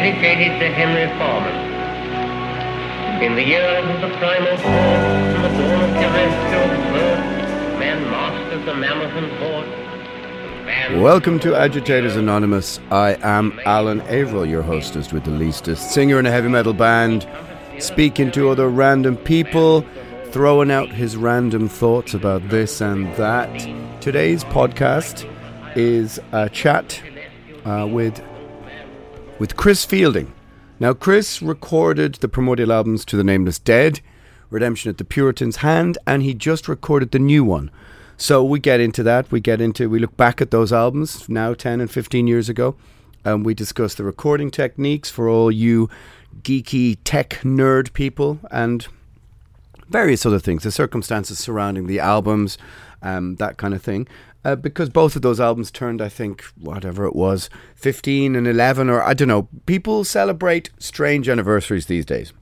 Dedicated to Henry Foreman. In the years of the primal force and the dawn of terrestrial birth, man mastered the mammoth and horse. Welcome to Agitators Anonymous. I am Alan Averill, your hostess with the leastest, singer in a heavy metal band, speaking to other random people, throwing out his random thoughts about this and that. Today's podcast is a chat uh, with with Chris Fielding. Now, Chris recorded the primordial albums to the Nameless Dead, Redemption at the Puritan's Hand, and he just recorded the new one. So we get into that. We get into, we look back at those albums now 10 and 15 years ago, and we discuss the recording techniques for all you geeky tech nerd people and various other things, the circumstances surrounding the albums, um, that kind of thing. Uh, because both of those albums turned, I think, whatever it was, 15 and 11, or I don't know. People celebrate strange anniversaries these days.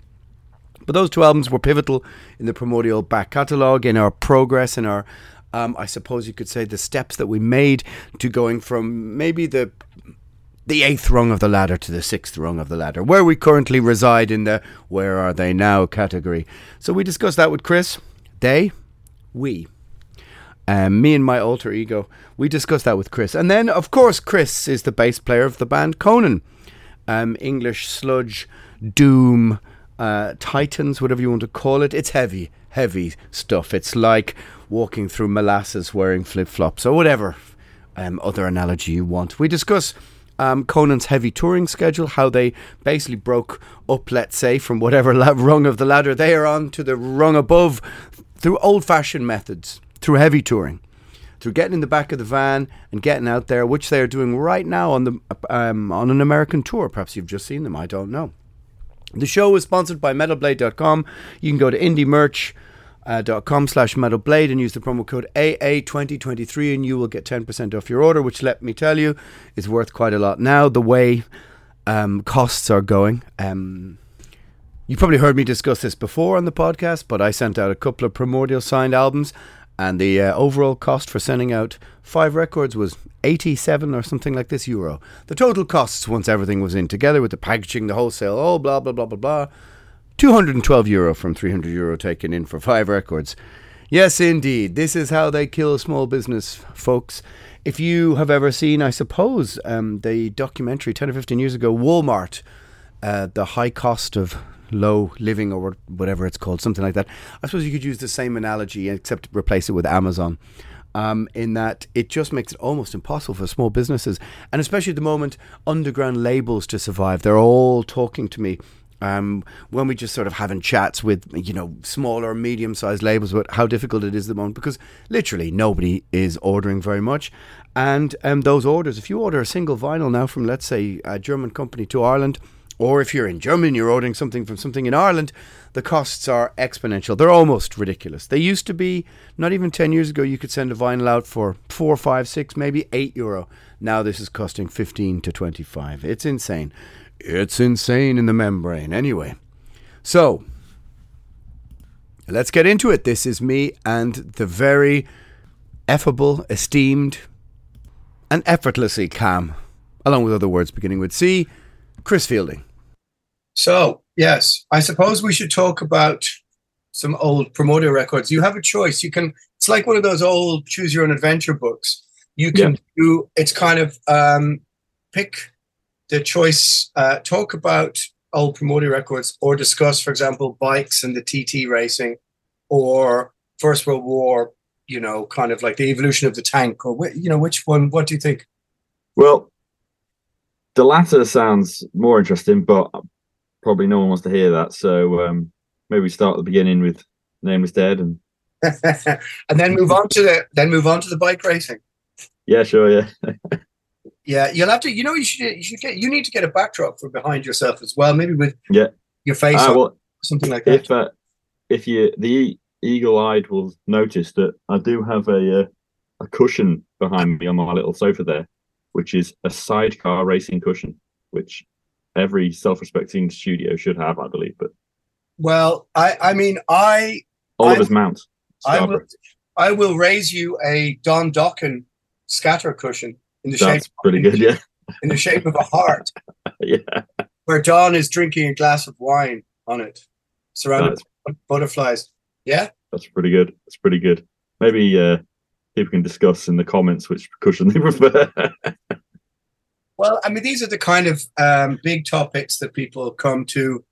But those two albums were pivotal in the primordial back catalogue, in our progress, in our, um, I suppose you could say, the steps that we made to going from maybe the the eighth rung of the ladder to the sixth rung of the ladder, where we currently reside in the where are they now category. So we discussed that with Chris. They, we. Um, me and my alter ego, we discussed that with Chris. And then, of course, Chris is the bass player of the band Conan. Um, English sludge, doom, uh, titans, whatever you want to call it. It's heavy, heavy stuff. It's like walking through molasses wearing flip flops or whatever um, other analogy you want. We discuss um, Conan's heavy touring schedule, how they basically broke up, let's say, from whatever la- rung of the ladder they are on to the rung above through old fashioned methods, through heavy touring. Through getting in the back of the van and getting out there, which they are doing right now on the um, on an American tour. Perhaps you've just seen them. I don't know. The show is sponsored by MetalBlade.com. You can go to indiemerch.com slash metalblade and use the promo code AA2023 and you will get 10% off your order, which let me tell you is worth quite a lot now. The way um, costs are going. Um, you probably heard me discuss this before on the podcast, but I sent out a couple of Primordial signed albums, and the uh, overall cost for sending out five records was 87 or something like this euro. The total costs, once everything was in together with the packaging, the wholesale, oh, blah, blah, blah, blah, blah, 212 euro from 300 euro taken in for five records. Yes, indeed. This is how they kill small business, folks. If you have ever seen, I suppose, um, the documentary 10 or 15 years ago, Walmart, uh, the high cost of low living or whatever it's called, something like that. I suppose you could use the same analogy except replace it with Amazon. Um, in that it just makes it almost impossible for small businesses, and especially at the moment, underground labels to survive. They're all talking to me um, when we just sort of having chats with you know smaller, medium sized labels about how difficult it is at the moment because literally nobody is ordering very much, and um, those orders, if you order a single vinyl now from let's say a German company to Ireland. Or if you're in Germany, you're ordering something from something in Ireland, the costs are exponential. They're almost ridiculous. They used to be, not even 10 years ago, you could send a vinyl out for four, five, six, maybe eight euro. Now this is costing 15 to 25. It's insane. It's insane in the membrane. Anyway, so Let's get into it. This is me and the very effable, esteemed, and effortlessly calm, along with other words beginning with C, Chris Fielding. So, yes, I suppose we should talk about some old Primordial records. You have a choice. You can, it's like one of those old choose your own adventure books. You can Yeah. do, it's kind of um, pick the choice, uh, talk about old Primordial records or discuss, for example, bikes and the TT racing or First World War, you know, kind of like the evolution of the tank or, whi- you know, which one, what do you think? Well, the latter sounds more interesting, but probably no one wants to hear that. So um, maybe we start at the beginning with Nameless Dead, and and then move on to the, then move on to the bike racing. yeah, sure, yeah, Yeah, you'll have to. You know, you should. You should get. You need to get a backdrop for behind yourself as well. Maybe with Yeah. your face Ah, on, well, something like that. if uh, if you the eagle-eyed will notice that I do have a uh, a cushion behind me on my little sofa there, which is a sidecar racing cushion, which every self-respecting studio should have, I believe. But well, I. I mean, I. Oliver's Mount, I will. I will raise you a Don Dokken scatter cushion in the that's shape pretty good. Yeah, in the shape of a heart, yeah, where Don is drinking a glass of wine on it, surrounded by butterflies. Yeah. that's pretty good. That's pretty good. Maybe uh, people can discuss in the comments which cushion they prefer. Well, I mean, these are the kind of um, big topics that people come to.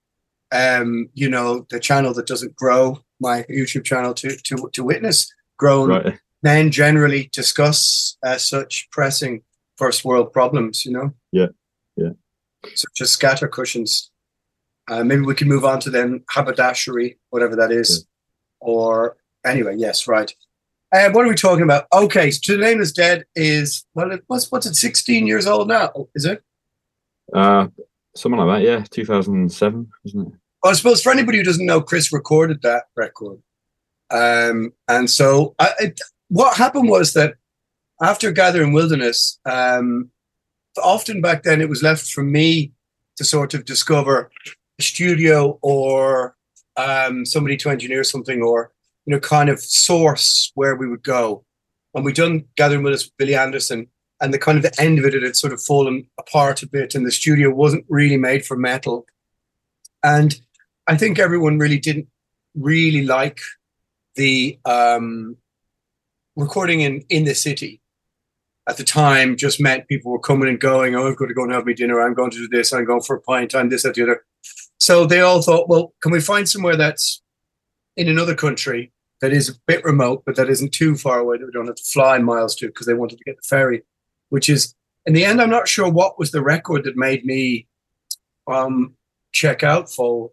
Um, you know, the channel that doesn't grow, my YouTube channel, to to to witness grown right. men generally discuss uh, such pressing first world problems. You know. Yeah, yeah. Such as scatter cushions. Uh, maybe we can move on to then haberdashery, whatever that is, or anyway. Yes, right. Uh, what are we talking about? Okay, so the Nameless Dead. Is well, it what's what's it? Sixteen years old now, is it? Uh, something like that. Yeah, 2007, isn't it? Well, I suppose for anybody who doesn't know, Chris recorded that record. Um, and so I, it, what happened was that after Gathering Wilderness, um, often back then it was left for me to sort of discover a studio or um, somebody to engineer something or, you know, kind of source where we would go. And we done Gathering with Billy Anderson and the kind of the end of it, it had sort of fallen apart a bit and the studio wasn't really made for metal. And I think everyone really didn't really like the um, recording in in the city at the time. Just meant people were coming and going. Oh, I've got to go and have my dinner. I'm going to do this. I'm going for a pint. I'm this, that, the other. So they all thought, well, can we find somewhere that's in another country that is a bit remote, but that isn't too far away that we don't have to fly miles to because they wanted to get the ferry, which is in the end, I'm not sure what was the record that made me um, check out Foel.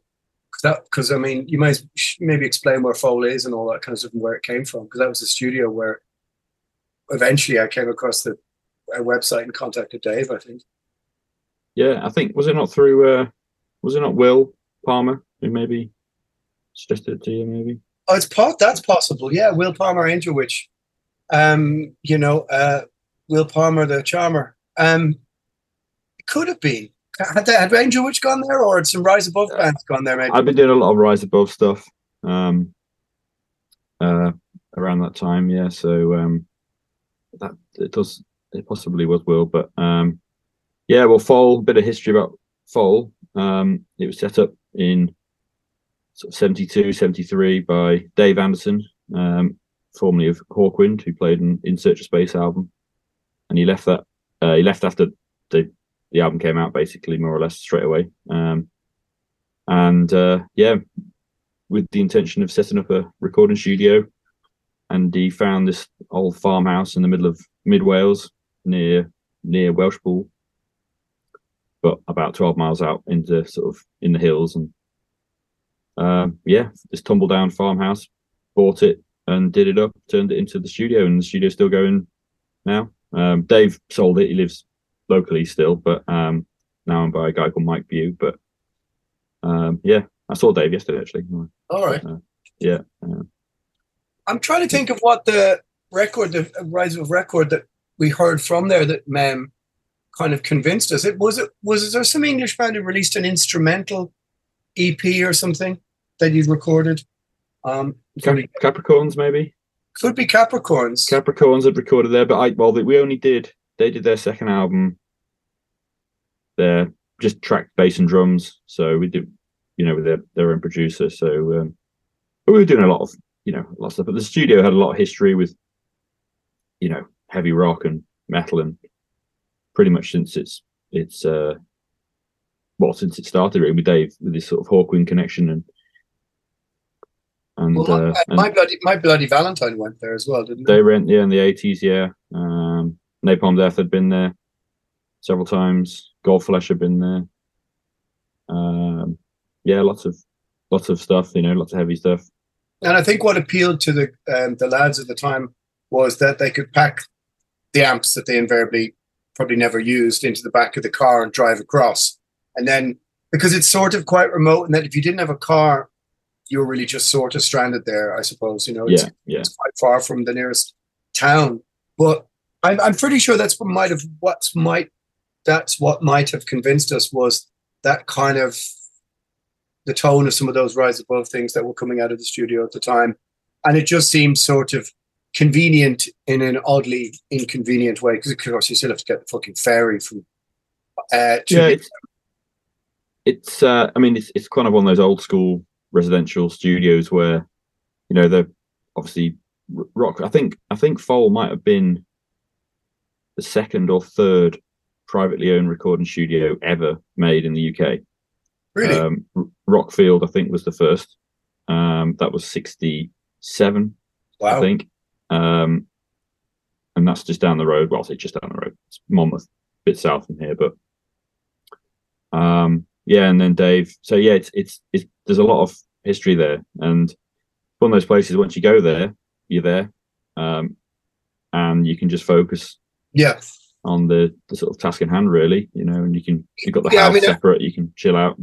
Because I mean, you might maybe explain where Foel is and all that kind of stuff and where it came from. Because that was a studio where eventually I came across the uh, website and contacted Dave. I think. Yeah, I think was it not through? Uh, was it not Will Palmer who maybe suggested it to you? Maybe. Oh, it's po- that's possible. Yeah, Will Palmer Angel Witch. Um, you know, uh, Will Palmer the Charmer. Um, it could have been. Had, had Angel Witch gone there, or had some Rise Above bands gone there? Maybe. I've been doing a lot of Rise Above stuff um, uh, around that time. Yeah, so um, that it does it possibly was Will, but um, yeah, well, Foel. Bit of history about Foel. Um, it was set up in sort of 72, 73 by Dave Anderson, um, formerly of Hawkwind, who played an In Search of Space album, and he left that. Uh, he left after the the album came out, basically more or less straight away. Um, and uh, yeah, with the intention of setting up a recording studio, and he found this old farmhouse in the middle of mid Wales near near Welshpool, but about twelve miles out into sort of in the hills, and um, yeah, this tumble down farmhouse, bought it and did it up, turned it into the studio, and the studio's still going now. Um, Dave sold it; he lives locally still, but um, now I'm by a guy called Mike View. But um, yeah, I saw Dave yesterday actually. All right. Uh, yeah, uh, I'm trying to think of what the record, the Rise Above record that we heard from there that um, kind of convinced us. It was it was there some English band who released an instrumental EP or something that you'd recorded? Um, Cap- Capricorns maybe. Could be Capricorns. Capricorns had recorded there, but I well we only did they did their second album. There just tracked bass and drums, so we did you know with their their own producer. So um, but we were doing a lot of you know a lot of stuff. But the studio had a lot of history with you know heavy rock and metal and pretty much since it's it's uh well since it started really with Dave with this sort of Hawkwind connection and and, Well, uh, my, and my bloody my bloody Valentine went there as well, didn't they went yeah in the eighties yeah. Um Napalm Death had been there several times. Godflesh had been there. Um yeah lots of lots of stuff you know lots of heavy stuff. And I think what appealed to the um, the lads at the time was that they could pack the amps that they invariably probably never used into the back of the car and drive across. And then because it's sort of quite remote, and that if you didn't have a car, you were really just sort of stranded there. I suppose you know it's, yeah yeah it's quite far from the nearest town. But I'm I'm pretty sure that's what might have what might that's what might have convinced us was that kind of the tone of some of those rise above things that were coming out of the studio at the time. And it just seemed sort of convenient in an oddly inconvenient way because of course you still have to get the fucking ferry from uh to yeah it's uh i mean it's it's kind of one of those old school residential studios where you know they're obviously rock i think i think Foel might have been the second or third privately owned recording studio ever made in the uk really um rockfield i think was the first um that was 67 wow I think. Um, and that's just down the road. Well, I'll say just down the road. It's Monmouth, a bit south from here, but um, yeah. And then Dave. So yeah, it's it's it's there's a lot of history there, and one of those places. Once you go there, you're there, um, and you can just focus yeah on the the sort of task in hand, really. You know, and you can you've got the Yeah, I house mean, uh, separate. You can chill out.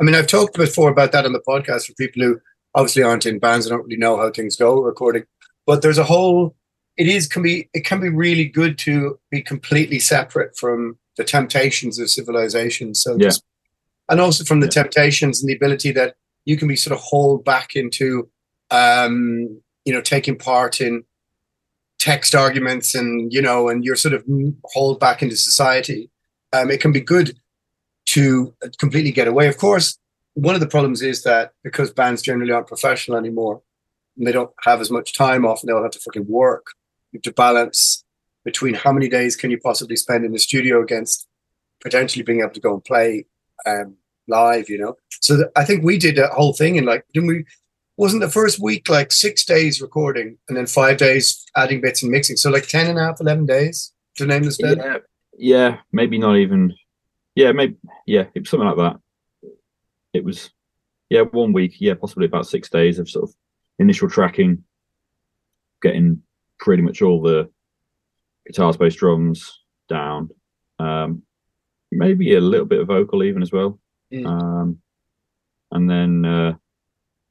I mean, I've talked before about that on the podcast for people who obviously aren't in bands and don't really know how things go recording. But there's a whole. It is can be it can be really good to be completely separate from the temptations of civilization. So Yeah. just- and also from the Yeah. temptations and the ability that you can be sort of hauled back into, um, you know, taking part in text arguments and you know, and you're sort of hauled back into society. Um, it can be good to completely get away. Of course, one of the problems is that because bands generally aren't professional anymore, and they don't have as much time off, and they'll have to fucking work. You have to balance between how many days can you possibly spend in the studio against potentially being able to go and play um, live. You know, so th- I think we did a whole thing in like didn't we? Wasn't the first week like six days recording and then five days adding bits and mixing? So like 10 and a half, 11 days to name this. Yeah, yeah, maybe not even. Yeah, maybe yeah, it was something like that. It was yeah, one week, yeah, possibly about six days of sort of initial tracking, getting pretty much all the guitars, bass, drums down. Um, maybe a little bit of vocal even as well. Mm. Um, and then uh,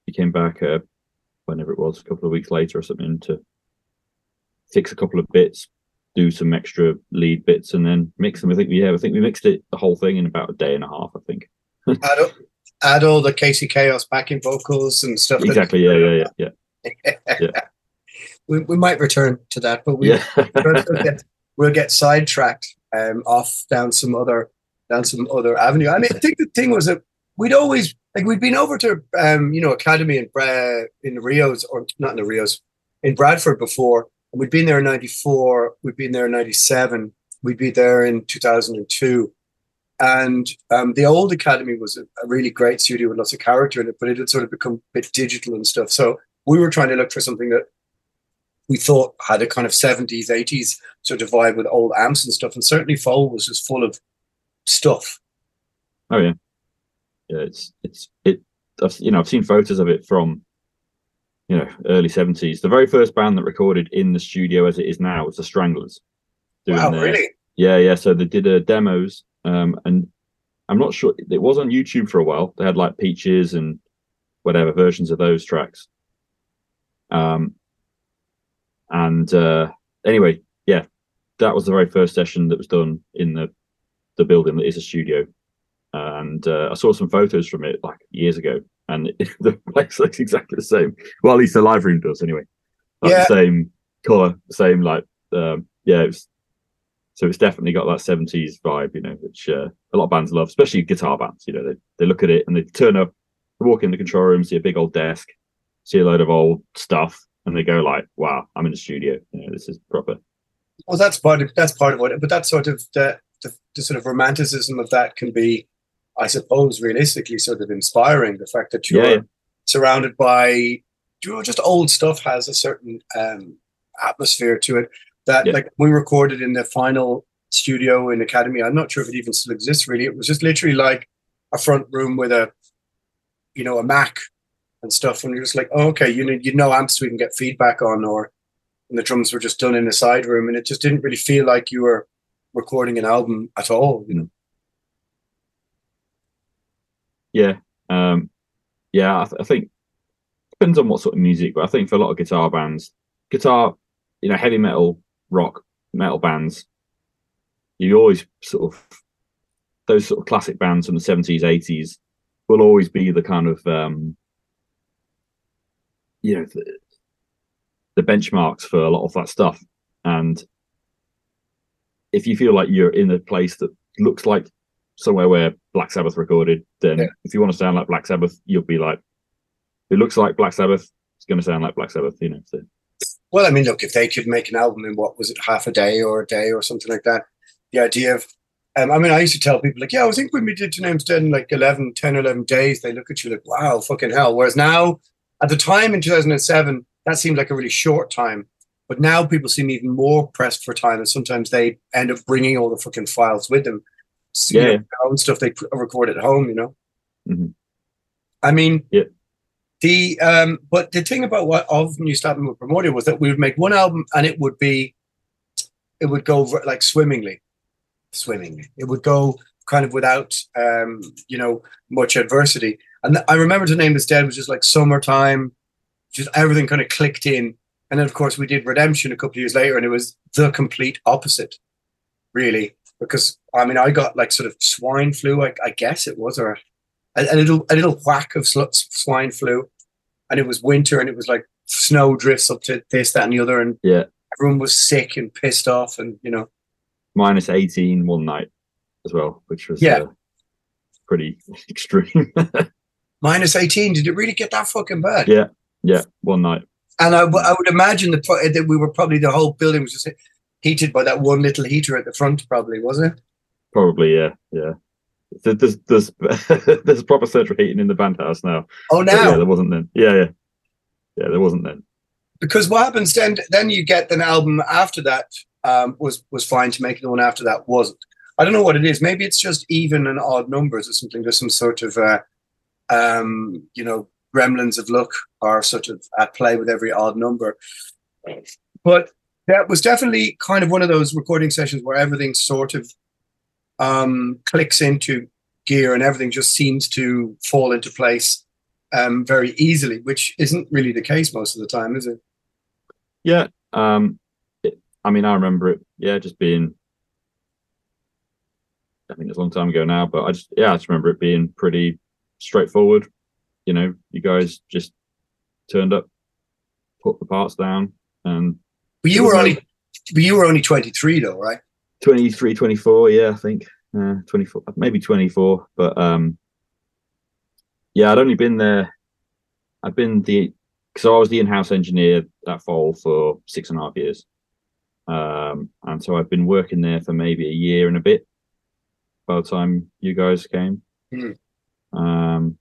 he came back uh, whenever it was, a couple of weeks later or something to fix a couple of bits, do some extra lead bits, and then mix them. I think we yeah, I think we mixed it the whole thing in about a day and a half. I think Add, all- add all the Casey Chaos backing vocals and stuff. exactly. Yeah, yeah, yeah, yeah. we, we might return to that, but we Yeah. we'll, get, we'll get sidetracked um, off down some other down some other avenue. I mean, I think the thing was that we'd always like we'd been over to um, you know Academy in in the Rios or not in the Rios in Bradford before, and we'd been there in '94. We'd been there in '97. We'd be there in 2002. And um, the old Academy was a, a really great studio with lots of character in it, but it had sort of become a bit digital and stuff. So we were trying to look for something that we thought had a kind of 70s, 80s sort of vibe with old amps and stuff. And certainly Foel was just full of stuff. Oh yeah, yeah. It's it's it. I've, you know, I've seen photos of it from you know early seventies. The very first band that recorded in the studio as it is now was the Stranglers. wow, their- really? Yeah, yeah. So they did uh, demos, um, and I'm not sure it was on YouTube for a while. They had like Peaches and whatever versions of those tracks. Um, and uh, anyway, yeah, that was the very first session that was done in the the building that is a studio. And uh, I saw some photos from it like years ago, and the place looks exactly the same. Well, at least the live room does anyway. Like Yeah. the same color, same like um, yeah. It's, so it's definitely got that seventies vibe, you know, which uh, a lot of bands love, especially guitar bands. You know, they they look at it and they turn up, walk in the control room, see a big old desk, see a load of old stuff, and they go like, "Wow, I'm in the studio. You know, this is proper." Well, that's part of that's part of what, but that sort of the, the the sort of romanticism of that can be, I suppose, realistically sort of inspiring. The fact that you're Yeah, surrounded by, you know, just old stuff has a certain um, atmosphere to it. That Yeah. like we recorded in the final studio in Academy. I'm not sure if it even still exists. Really, it was just literally like a front room with a, you know, a Mac and stuff. And you're just like, oh, okay, you know, you know amps we can get feedback on, or and the drums were just done in a side room, and it just didn't really feel like you were recording an album at all. You know, Yeah, um, yeah. I, th- I think depends on what sort of music, but I think for a lot of guitar bands, guitar, you know, heavy metal, rock, metal bands, you always sort of those sort of classic bands from the seventies, eighties will always be the kind of um, you know the, the benchmarks for a lot of that stuff, and if you feel like you're in a place that looks like somewhere where Black Sabbath recorded, then Yeah. if you want to sound like Black Sabbath, you'll be like, it looks like Black Sabbath. It's going to sound like Black Sabbath, you know. So well, I mean, look, if they could make an album in what was it, half a day or a day or something like that, the idea of, um, I mean, I used to tell people like, yeah, I think when we did To Nameless Dead in like 11, 10, 11 days, they look at you like, wow, fucking hell. Whereas now, at the time in 2007, that seemed like a really short time. But now people seem even more pressed for time, and sometimes they end up bringing all the fucking files with them. So, you Yeah. know, their own stuff they record at home, you know. Mhm. I mean, Yeah. the um, but the thing about what of New Statement with Primordial was that we would make one album and it would be, it would go like swimmingly, swimmingly. It would go kind of without um, you know, much adversity. And I remember the Nameless Dead was just like summertime, just everything kind of clicked in. And then of course we did Redemption a couple of years later, and it was the complete opposite, really. Because I mean, I got like sort of swine flu, I, I guess it was, or a, a little a little whack of swine flu, and it was winter, and it was like snow drifts up to this, that, and the other, and yeah, everyone was sick and pissed off, and you know, minus 18 one night as well, which was Yeah. uh, pretty extreme. minus eighteen. Did it really get that fucking bad? yeah, yeah, one night. And I, w- I would imagine that, pro- that we were probably the whole building was just heated by that one little heater at the front, probably, wasn't it? Probably, yeah, yeah. There's there's there's proper central heating in the band house now. Oh, But yeah, now there wasn't then. Yeah, yeah, yeah. There wasn't then. because what happens then? Then you get an album after that um, was was fine to make, and the one after that wasn't. I don't know what it is. Maybe it's just even and odd numbers or something. There's some sort of uh, um, you know gremlins of luck are sort of at play with every odd number. But that was definitely kind of one of those recording sessions where everything sort of um, clicks into gear and everything just seems to fall into place um, very easily, which isn't really the case most of the time, is it? Yeah. Um. it- I mean, I remember it. Yeah, just being. I mean, it's a long time ago now, but I just yeah, I just remember it being pretty straightforward. You know, you guys just turned up, put the parts down, and But you were only, but you were only twenty three though, right? 23 24 yeah i think uh, 24 maybe 24 but um yeah i'd only been there i've been the so i was the in-house engineer at Foel for six and a half years um and so i've been working there for maybe a year and a bit by the time you guys came Hmm. um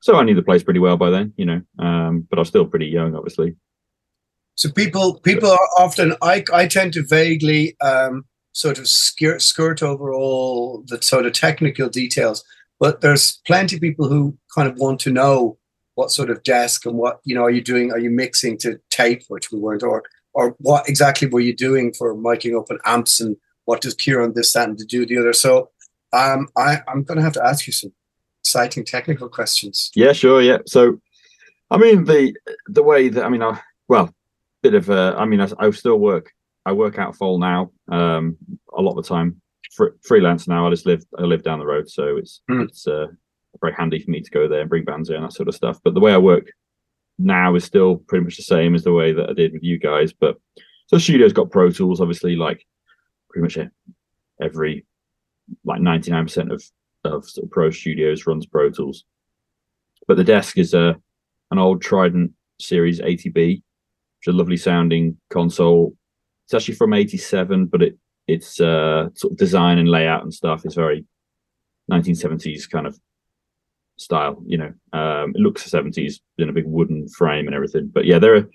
so i knew the place pretty well by then you know um but i was still pretty young obviously So people people are often I I tend to vaguely um, sort of skirt skirt over all the sort of technical details, but there's plenty of people who kind of want to know what sort of desk and what you know are you doing? Are you mixing to tape, which we weren't, or or what exactly were you doing for miking up an amps and what does Kieran this that and to do the other? So um, I I'm going to have to ask you some exciting technical questions. Yeah, sure. Yeah. So, I mean, the the way that I mean, I well, bit of uh, I mean, I, I still work. I work out Foel now. Um, a lot of the time, Fr- freelance now. I just live. I live down the road, so it's Hmm. it's uh, very handy for me to go there and bring bands in and that sort of stuff. But the way I work now is still pretty much the same as the way that I did with you guys. But so the studio's got Pro Tools, obviously, like pretty much every like 99% of of, sort of pro studios runs Pro Tools. But the desk is a an old Trident Series 80B, which is a lovely sounding console. It's actually from 87, but it it's uh, sort of design and layout and stuff is very 1970s kind of style. You know, um, it looks 70s in a big wooden frame and everything. But yeah, they're a,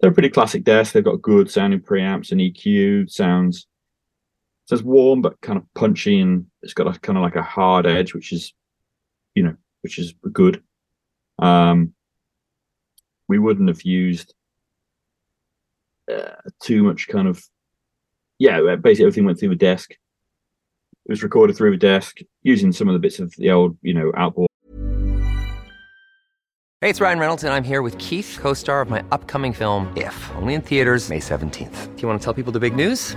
they're a pretty classic desk. They've got good sounding preamps and EQ. Sounds sounds warm but kind of punchy, and it's got a kind of like a hard edge, which is you know, which is good. Um, we wouldn't have used uh, too much kind of yeah, basically everything went through the desk. It was recorded through the desk using some of the bits of the old, you know, outboard. Hey, it's Ryan Reynolds, and I'm here with Keith, co star of my upcoming film, If, only in theaters, May 17th. Do you want to tell people the big news?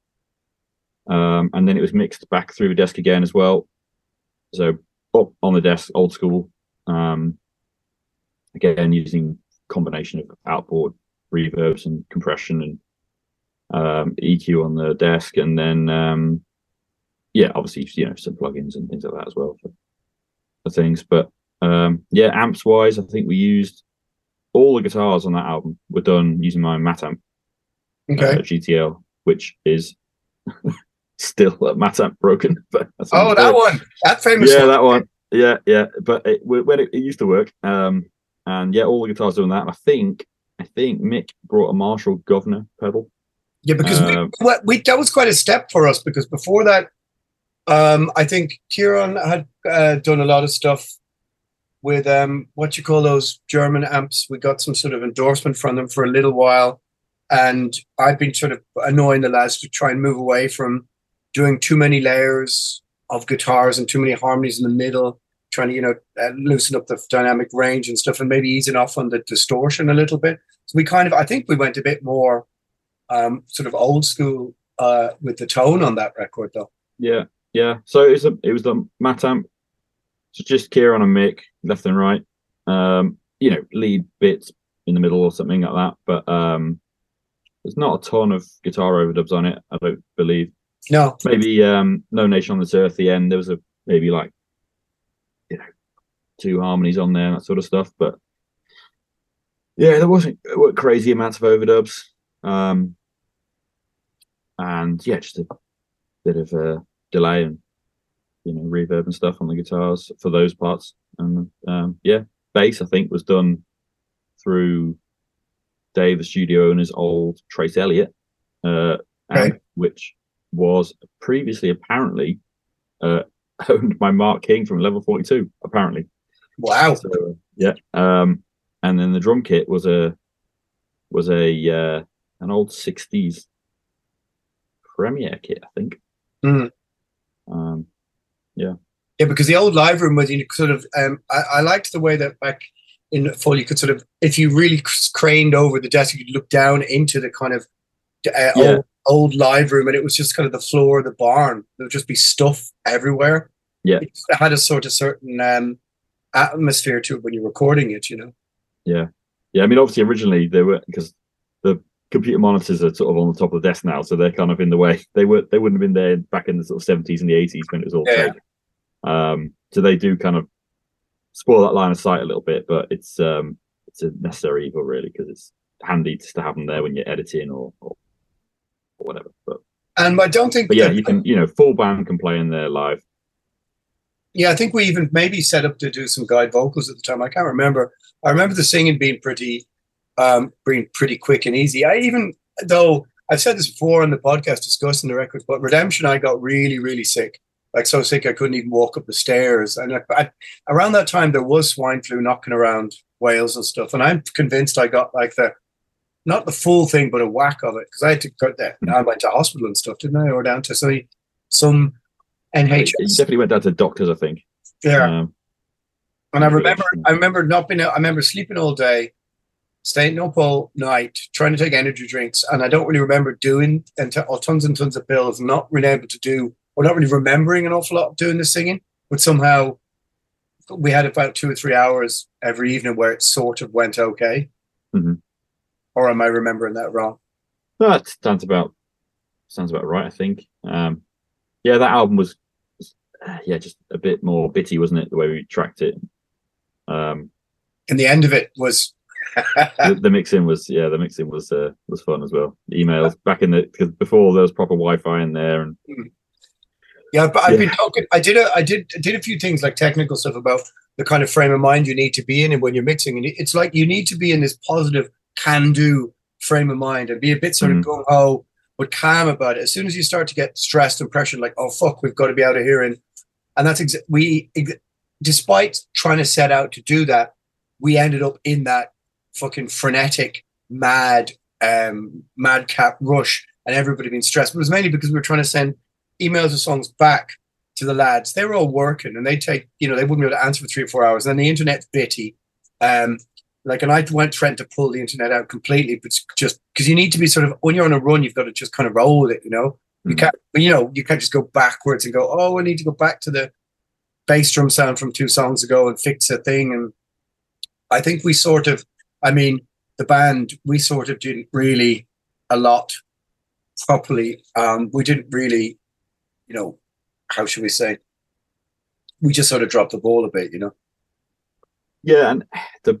Um, and then it was mixed back through the desk again as well. So up on the desk, old school. Um, again, using combination of outboard reverbs and compression and um, EQ on the desk, and then um, yeah, obviously you know some plugins and things like that as well for, for things. But um, yeah, amps wise, I think we used all the guitars on that album were done using my Matamp Okay. uh, GTL, which is still a Matamp broken. But oh, that one. That famous yeah, one. that one. Yeah, yeah. But it, when it, it used to work, um, and yeah, all the guitars doing that. And I think, I think Mick brought a Marshall Governor pedal. Yeah, because we, Um, we that was quite a step for us because before that, um, I think Kieran had uh, done a lot of stuff with um, what you call those German amps. We got some sort of endorsement from them for a little while, and I've been sort of annoying the lads to try and move away from doing too many layers of guitars and too many harmonies in the middle. Trying to you know uh, loosen up the dynamic range and stuff, and maybe easing off on the distortion a little bit. So we kind of, I think we went a bit more um, sort of old school uh, with the tone on that record, though. Yeah, yeah. So it's a, it was the Matamp. So just Kieran and Mick, left and right. Um, you know, lead bits in the middle or something like that. But um, there's not a ton of guitar overdubs on it. I don't believe. No, Maybe um, No Nation on this Earth. The end there was a maybe like you know two harmonies on there that sort of stuff. But yeah, there wasn't weren't crazy amounts of overdubs. Um, and yeah, just a bit of a delay and you know reverb and stuff on the guitars for those parts. And um, yeah, bass I think was done through Dave, the studio owner's old Trace Elliot, uh, Okay. which was previously apparently uh, owned by Mark King from Level Forty Two. Apparently, wow. so uh, yeah. Um, and then the drum kit was a was a uh, an old '60s Premier kit, I think. Mhm. Um, Yeah, Yeah, because the old live room was you could sort of. Um, I, I liked the way that back in Foel you could sort of, if you really craned over the desk, you could look down into the kind of uh, Yeah. old, old live room, and it was just kind of the floor of the barn. There would just be stuff everywhere. Yeah. it had a sort of certain um, atmosphere to it when you're recording it. You know. Yeah, yeah. I mean, obviously, originally they were because the computer monitors are sort of on the top of the desk now, so they're kind of in the way. They were they wouldn't have been there back in the sort of seventies and the eighties when it was all Yeah. fake. Um, so they do kind of spoil that line of sight a little bit, but it's um it's a necessary evil really because it's handy just to have them there when you're editing or or, or whatever. But And I don't think but yeah, that- you can you know full band can play in there live. Yeah, I think we even maybe set up to do some guide vocals at the time. I can't remember. I remember the singing being pretty, um, being pretty quick and easy. I even though I've said this before on the podcast discussing the records, but Redemption, I got really, really sick. Like so sick I couldn't even walk up the stairs. And I, I, around that time, there was swine flu knocking around Wales and stuff. And I'm convinced I got like the not the full thing, but a whack of it because I had to go there. I went to hospital and stuff, didn't I? Or down to some some You NHS. definitely went down to doctors, I think. Yeah. Um, And I remember, I remember not being. I remember sleeping all day, staying up all night, trying to take energy drinks, and I don't really remember doing and t- or tons and tons of pills. Not really able to do, or not really remembering an awful lot of doing the singing. But somehow, we had about two or three hours every evening where it sort of went okay. Mhm. Or am I remembering that wrong? That sounds about sounds about right. I think. Um, yeah, that album was, uh, yeah just a bit more bitty, wasn't it? The way we tracked it. Um, And the end of it was. the, the mixing was yeah, the mixing was uh, was fun as well. The emails back in the because before there was proper Wi-Fi in there, and Yeah, but I've Yeah. been talking. I did a, I did, I did a few things like technical stuff about the kind of frame of mind you need to be in, and when you're mixing, and it's like you need to be in this positive, can-do frame of mind, and be a bit sort of Mhm. gung ho, but calm about it. As soon as you start to get stressed and pressured, like, oh fuck, we've got to be out of here, and and that's exa- we, ex- despite trying to set out to do that, we ended up in that fucking frenetic, mad, um, madcap rush, and everybody being stressed. But it was mainly because we were trying to send emails of songs back to the lads. They were all working and they take, you know, they wouldn't be able to answer for three or four hours. And then the internet's bitty. Um, like, and I went trying to pull the internet out completely, but just because you need to be sort of, when you're on a run, you've got to just kind of roll with it, you know? You Mhm. can't, you know, you can't just go backwards and go, oh, I need to go back to the bass drum sound from two songs ago and fix a thing. And I think we sort of, I mean, the band, we sort of didn't really a lot properly. Um, we didn't really, you know, how should we say? We just sort of dropped the ball a bit, you know. yeah, and the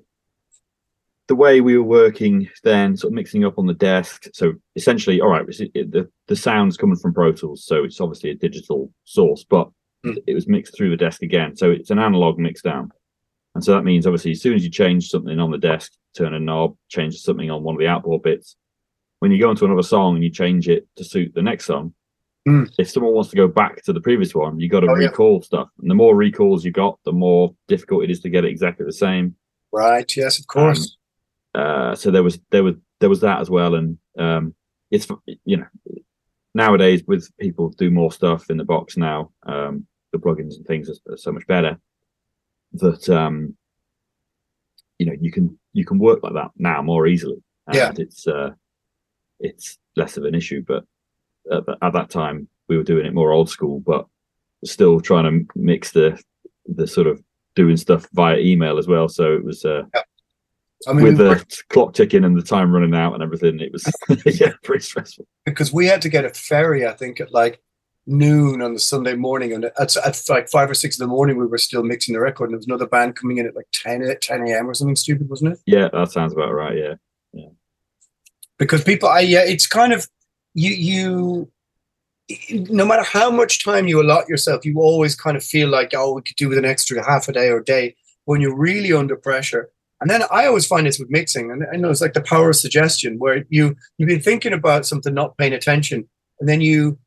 the way we were working then, sort of mixing up on the desk. So essentially, all right, it, the the sound's coming from Pro Tools, so it's obviously a digital source, but Mm. it was mixed through the desk again, so it's an analog mix down. And so that means obviously, as soon as you change something on the desk, turn a knob, change something on one of the outboard bits, when you go into another song and you change it to suit the next song, Mm. if someone wants to go back to the previous one, you got to Oh, yeah. recall stuff. And the more recalls you got, the more difficult it is to get it exactly the same. Right? Yes, of course. Uh, so there was there was there was that as well, and um, it's you know nowadays with people do more stuff in the box now, um, the plugins and things are, are so much better that um, you know you can you can work like that now more easily, and Yeah. it's uh, it's less of an issue. But at, the- at that time, we were doing it more old school, but still trying to mix the the sort of doing stuff via email as well. So it was uh, I mean, with the clock ticking and the time running out and everything. It was yeah, pretty stressful. because we had to get a ferry, I think, at like noon on the Sunday morning. And at, at like five or six in the morning, we were still mixing the record. And there was another band coming in at like 10, 10 a.m. or something stupid, wasn't it? Yeah, that sounds about right. Yeah, because people i yeah it's kind of you you no matter how much time you allot yourself you always kind of feel like oh we could do with an extra half a day or day when you're really under pressure and then i always find this with mixing and i know it's like the power of suggestion where you you've been thinking about something not paying attention and then you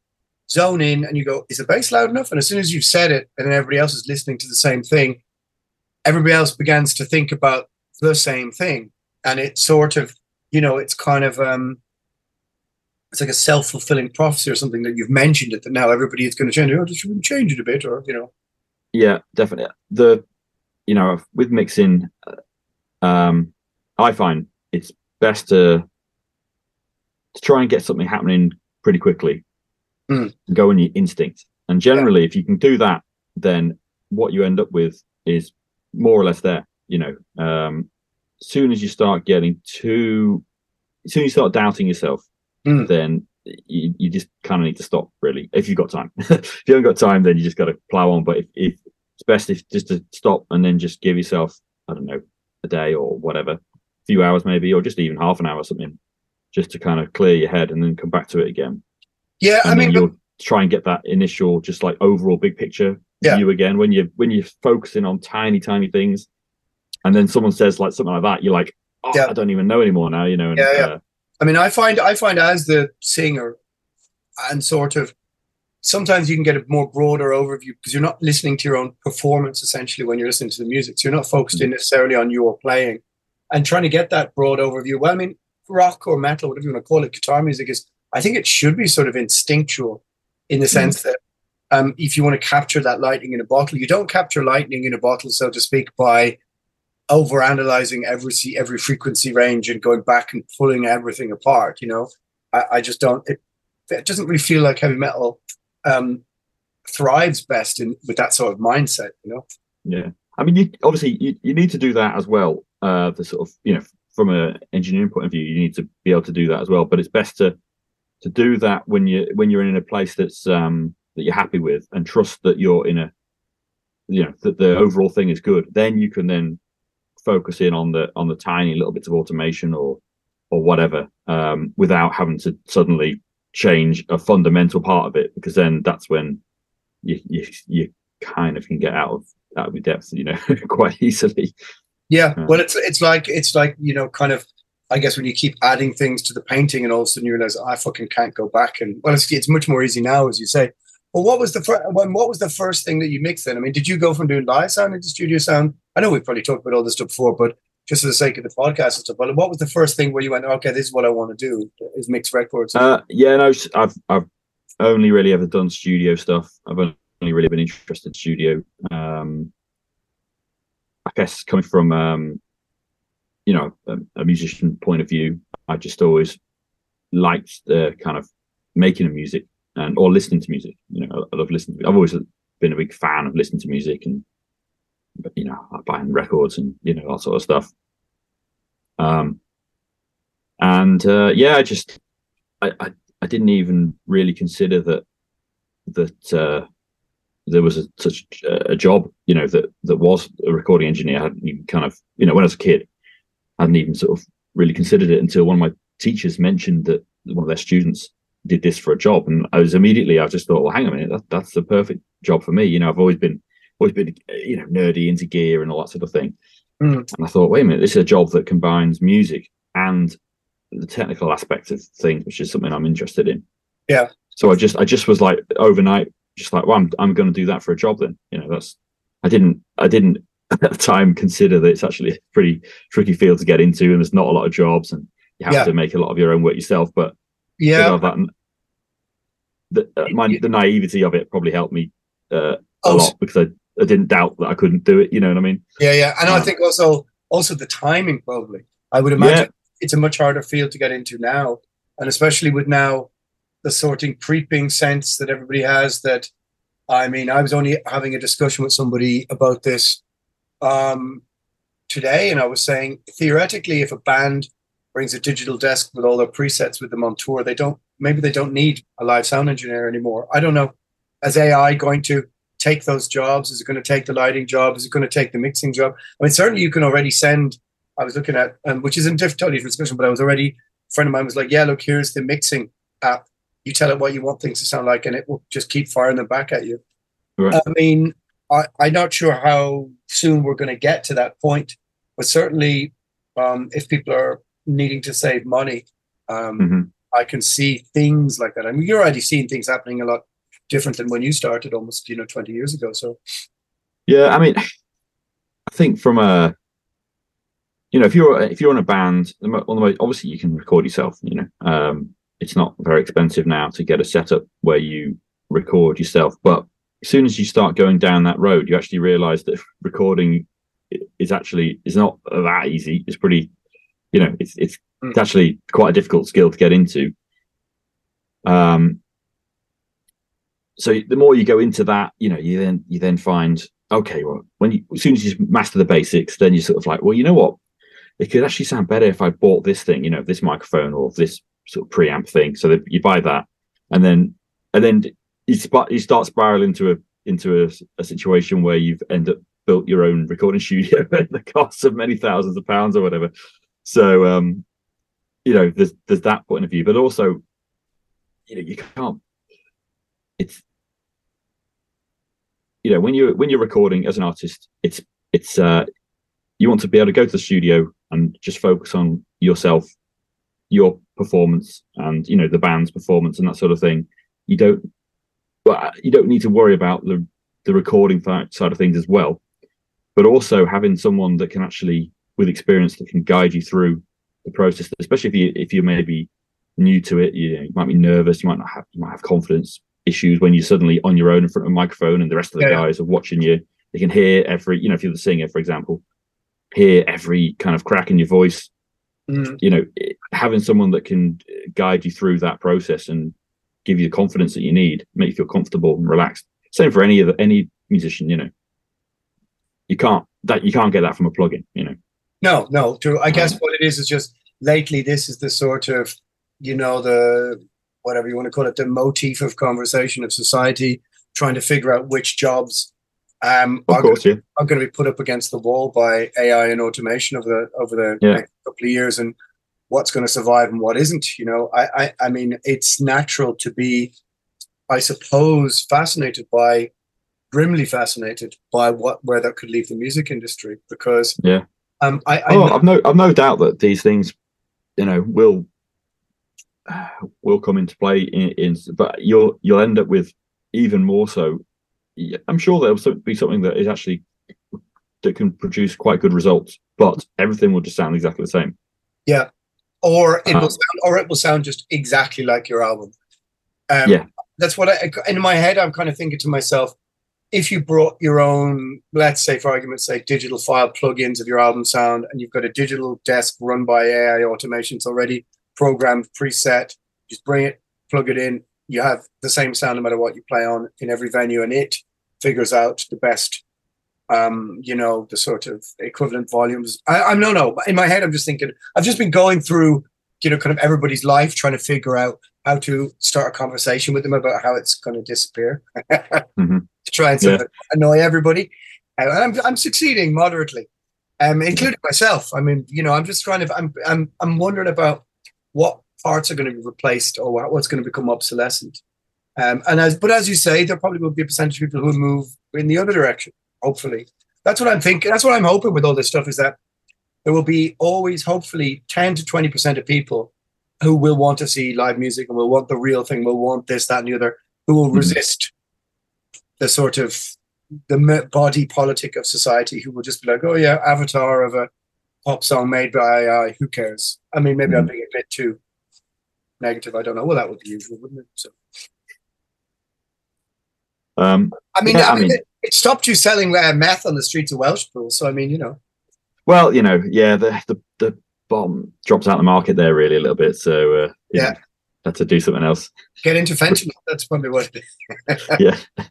zone in and you go is the bass loud enough and as soon as you've said it and then everybody else is listening to the same thing everybody else begins to think about the same thing. And it sort of you know it's kind of um it's like a self-fulfilling prophecy or something that you've mentioned it that now everybody is going to change oh just change it a bit or you know. Yeah, definitely. The you know with mixing, um, I find it's best to to try and get something happening pretty quickly. Mm. Go on your instinct, and generally, if you can do that, then what you end up with is more or less there. You know, um, soon as you start getting too, soon as you start doubting yourself, Mm. then you, you just kind of need to stop. Really, if you've got time. if you haven't got time, then you just got to plow on. But if, if best if just to stop and then just give yourself I don't know a day or whatever, a few hours maybe, or just even half an hour or something, just to kind of clear your head and then come back to it again. Yeah, and I mean, you'll try and get that initial just like overall big picture Yeah. view again when you when you're focusing on tiny tiny things, and then someone says like something like that, you're like, oh, Yeah. I don't even know anymore now, you know. And, Yeah, yeah. uh, I mean, I find I find as the singer, and sort of sometimes you can get a more broader overview because you're not listening to your own performance essentially when you're listening to the music. So you're not focused in necessarily on your playing and trying to get that broad overview. Well, I mean, rock or metal, whatever you want to call it, guitar music is. I think it should be sort of instinctual, in the sense that um, if you want to capture that lightning in a bottle, you don't capture lightning in a bottle, so to speak, by over analyzing every every frequency range and going back and pulling everything apart. You know, I, I just don't. It, it doesn't really feel like heavy metal um, thrives best in with that sort of mindset. You know. Yeah, I mean, you obviously you, you need to do that as well. Uh, the sort of you know from an engineering point of view, you need to be able to do that as well. But it's best to to do that when you when you're in a place that's um that you're happy with and trust that you're in a you know that the overall thing is good. Then you can then focus in on the on the tiny little bits of automation or or whatever um without having to suddenly change a fundamental part of it because then that's when you you, you kind of can get out of out of your depth you know quite easily Yeah, Yeah. well, it's it's like it's like you know, kind of. I guess when you keep adding things to the painting, and all of a sudden you realize I fucking can't go back. And well, it's it's much more easy now, as you say. Well, what was the first? When what was the first thing that you mixed? Then I mean, did you go from doing live sound into studio sound? I know we've probably talked about all this stuff before, but just for the sake of the podcast and stuff. But what was the first thing where you went, okay, this is what I want to do? Is mix records? uh yeah no i've i've only really ever done studio stuff i've only really been interested in studio um i guess coming from um you know a, a musician point of view i just always liked the kind of making of music and or listening to music you know i love listening to i've always been a big fan of listening to music and you know buying records and you know that sort of stuff. Um and uh yeah i just i i, I didn't even really consider that that uh there was a, such a, job you know that that was a recording engineer. I hadn't even kind of you know when i was a kid I hadn't even sort of really considered it until one of my teachers mentioned that one of their students did this for a job, and I was immediately I just thought, well, hang on a minute, that, that's the perfect job for me. You know, I've always been always been you know nerdy into gear and all that sort of thing, Mm. and I thought, wait a minute, this is a job that combines music and the technical aspect of things, which is something I'm interested in. Yeah. So I just I just was like overnight, just like, well, I'm I'm going to do that for a job then. You know, that's I didn't I didn't at the time consider that it's actually a pretty tricky field to get into, and there's not a lot of jobs, and you have Yeah. to make a lot of your own work yourself. But yeah. of that, the, uh, my, the naivety of it probably helped me uh, a Oh, lot because I, I didn't doubt that I couldn't do it. You know what I mean? Yeah, yeah, and I Um, think also also the timing probably. I would imagine it's a much harder field to get into now, and especially with now the sorting creeping sense that everybody has. That I mean, I was only having a discussion with somebody about this um, today, and I was saying theoretically, if a band brings a digital desk with all their presets with them on tour, they don't maybe they don't need a live sound engineer anymore. I don't know. Is AI going to take those jobs? Is it going to take the lighting job? Is it going to take the mixing job? I mean, certainly you can already send. I was looking at, um, which is a diff- totally different discussion, but I was already. A friend of mine was like, "Yeah, look, here's the mixing app. You tell it what you want things to sound like, and it will just keep firing them back at you." Right. I mean, I, I'm not sure how soon we're going to get to that point, but certainly, um, if people are needing to save money, um, Mhm. I can see things like that. I mean, you're already seeing things happening a lot different than when you started, almost you know 20 years ago. So Yeah, I mean, I think from a, you know, if you're if you're in a band, one of the most, obviously you can record yourself. You know, um, it's not very expensive now to get a setup where you record yourself. But as soon as you start going down that road, you actually realise that recording is actually is not that easy. It's pretty, you know, it's it's, it's actually quite a difficult skill to get into. Um, so the more you go into that, you know, you then you then find okay, well, when you as soon as you master the basics, then you're sort of like, well, you know what, it could actually sound better if I bought this thing, you know, this microphone or this sort of preamp thing. So that you buy that, and then and then you sp- you start spiraling into a into a, a situation where you've end up built your own recording studio at the cost of many thousands of pounds or whatever. So um, you know, there's there's that point of view, but also, you know, you can't. It's you know when you when you're recording as an artist, it's it's uh, you want to be able to go to the studio and just focus on yourself, your performance, and you know the band's performance and that sort of thing. You don't, but you don't need to worry about the the recording side of things as well. But also having someone that can actually, with experience, that can guide you through the process, especially if you if you're maybe new to it, you, know, you might be nervous, you might not have you might have confidence issues when you're suddenly on your own in front of a microphone and the rest of the yeah. guys are watching you. They can hear every, you know, if you're the singer, for example, hear every kind of crack in your voice. Mm. You know, having someone that can guide you through that process and give you the confidence that you need, make you feel comfortable and relaxed. Same for any of the, any musician, you know. You can't that you can't get that from a plugin, you know. No, no, true. I guess um, what it is is just lately this is the sort of, you know, the whatever you want to call it, the motif of conversation of society, trying to figure out which jobs um, are, course, going, yeah. are, going to be put up against the wall by AI and automation over the over the yeah. next couple of years, and what's going to survive and what isn't. You know, I, I I mean, it's natural to be, I suppose, fascinated by, grimly fascinated by what where that could leave the music industry because yeah. Um, I, I oh, know- I've no, I've no doubt that these things, you know, will will come into play in, in, but you'll you'll end up with even more so. I'm sure there'll be something that is actually that can produce quite good results but everything will just sound exactly the same. Yeah. Or it will um, sound or it will sound just exactly like your album. Um, yeah. that's what i in my head i'm kind of thinking to myself if you brought your own let's say for argument's sake digital file plugins of your album sound and you've got a digital desk run by ai automations already programmed preset. Just bring it, plug it in. You have the same sound no matter what you play on in every venue, and it figures out the best, um, you know, the sort of equivalent volumes. I, am no, no. In my head, I'm just thinking. I've just been going through, you know, kind of everybody's life, trying to figure out how to start a conversation with them about how it's going to disappear, mm-hmm. to try and yeah. annoy everybody. And I'm I'm succeeding moderately, um, including myself. I mean, you know, I'm just trying to. I'm I'm I'm wondering about what parts are going to be replaced or what, what's going to become obsolescent. Um, and as but as you say, there probably will be a percentage of people who move in the other direction. Hopefully, that's what I'm thinking. That's what I'm hoping with all this stuff is that there will be always, hopefully, ten to twenty percent of people who will want to see live music and will want the real thing, will want this, that, and the other, who will mm-hmm. resist the sort of the body politic of society, who will just be like, oh yeah, avatar of a pop song made by AI. Who cares? I mean, maybe mm. I'm being a bit too negative. I don't know. Well, that would be usual, wouldn't it? So. Um, I mean, yeah, I mean, it, it, stopped you selling uh, meth on the streets of Welshpool. So, I mean, you know. Well, you know, yeah, the the, the bomb drops out the market there really a little bit. So, uh, yeah, know, had to do something else. Get into fentanyl. That's probably what it is. yeah.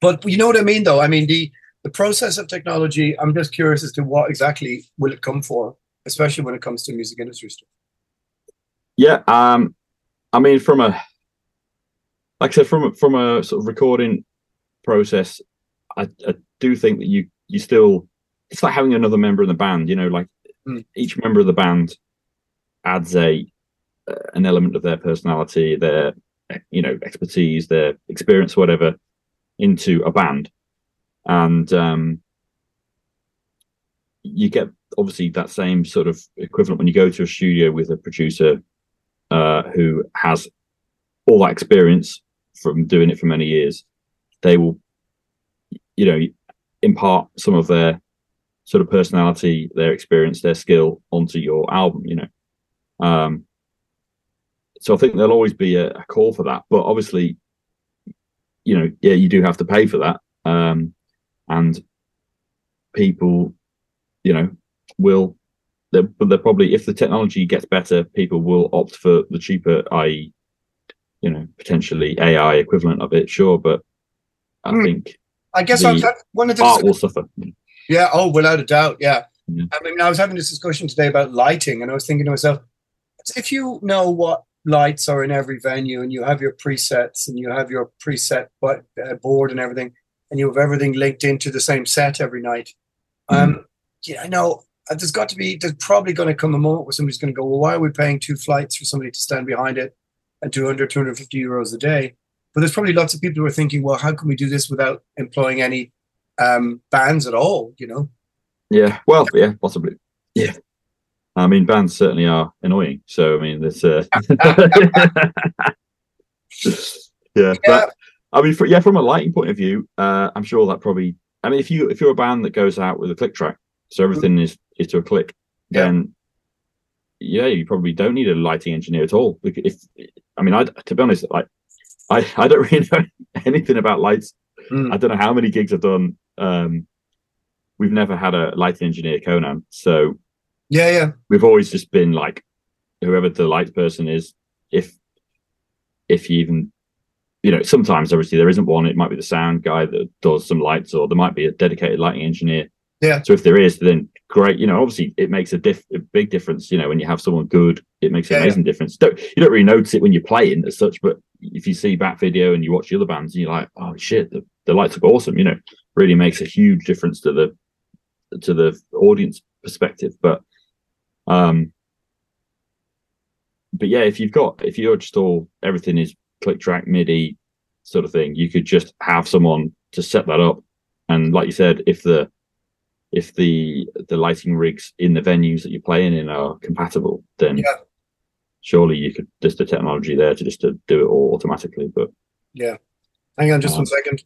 but you know what I mean, though. I mean the the process of technology, I'm just curious as to what exactly will it come for, especially when it comes to music industry stuff. Yeah, um, I mean, from a like I said, from a, from a sort of recording process, I, I do think that you you still it's like having another member in the band. You know, like mm. each member of the band adds a uh, an element of their personality, their you know expertise, their experience, whatever, into a band and um, you get obviously that same sort of equivalent when you go to a studio with a producer uh, who has all that experience from doing it for many years. They will, you know, impart some of their sort of personality, their experience, their skill onto your album. You know, um, so I think there'll always be a, a call for that. But obviously, you know, yeah, you do have to pay for that. Um, and people, you know, will they're, they're probably if the technology gets better, people will opt for the cheaper, i.e., you know, potentially AI equivalent of it. Sure, but I mm. think I guess I the one of the art will suffer. Yeah. Oh, without a doubt. Yeah. I mean, I was having this discussion today about lighting, and I was thinking to myself, if you know what lights are in every venue, and you have your presets, and you have your preset but, uh, board and everything, and you have everything linked into the same set every night. Um, yeah, I know uh, there's got to be. There's probably going to come a moment where somebody's going to go, "Well, why are we paying two flights for somebody to stand behind it and do under 250 euros a day?" But there's probably lots of people who are thinking, "Well, how can we do this without employing any um, bands at all?" You know. Yeah, well, yeah, possibly. Yeah. I mean, bands certainly are annoying. So, I mean, there's. Uh... yeah, but I mean, for, yeah, from a lighting point of view, uh, I'm sure that probably. I mean, if you if you're a band that goes out with a click track, so everything is is to a click, then yeah, you probably don't need a lighting engineer at all. If I mean, I to be honest, like I I don't really know anything about lights. Mm. I don't know how many gigs I've done. Um, we've never had a lighting engineer, Conan. So Yeah, yeah. we've always just been like whoever the light person is. If if you even you know, sometimes obviously there isn't one. It might be the sound guy that does some lights, or there might be a dedicated lighting engineer. Yeah. So if there is, then great. You know, obviously it makes a, diff- a big difference. You know, when you have someone good, it makes an Yeah, amazing difference. Don't you don't really notice it when you're playing as such, but if you see back video and you watch the other bands, and you're like, oh shit, the, the lights look awesome. You know, really makes a huge difference to the to the audience perspective. But um, but yeah, if you've got if you're just all everything is click track MIDI sort of thing, you could just have someone to set that up. And like you said, if the if the the lighting rigs in the venues that you're playing in are compatible, then Yeah. surely you could just the technology there to just to do it all automatically. But Yeah. Hang on just Um, one second.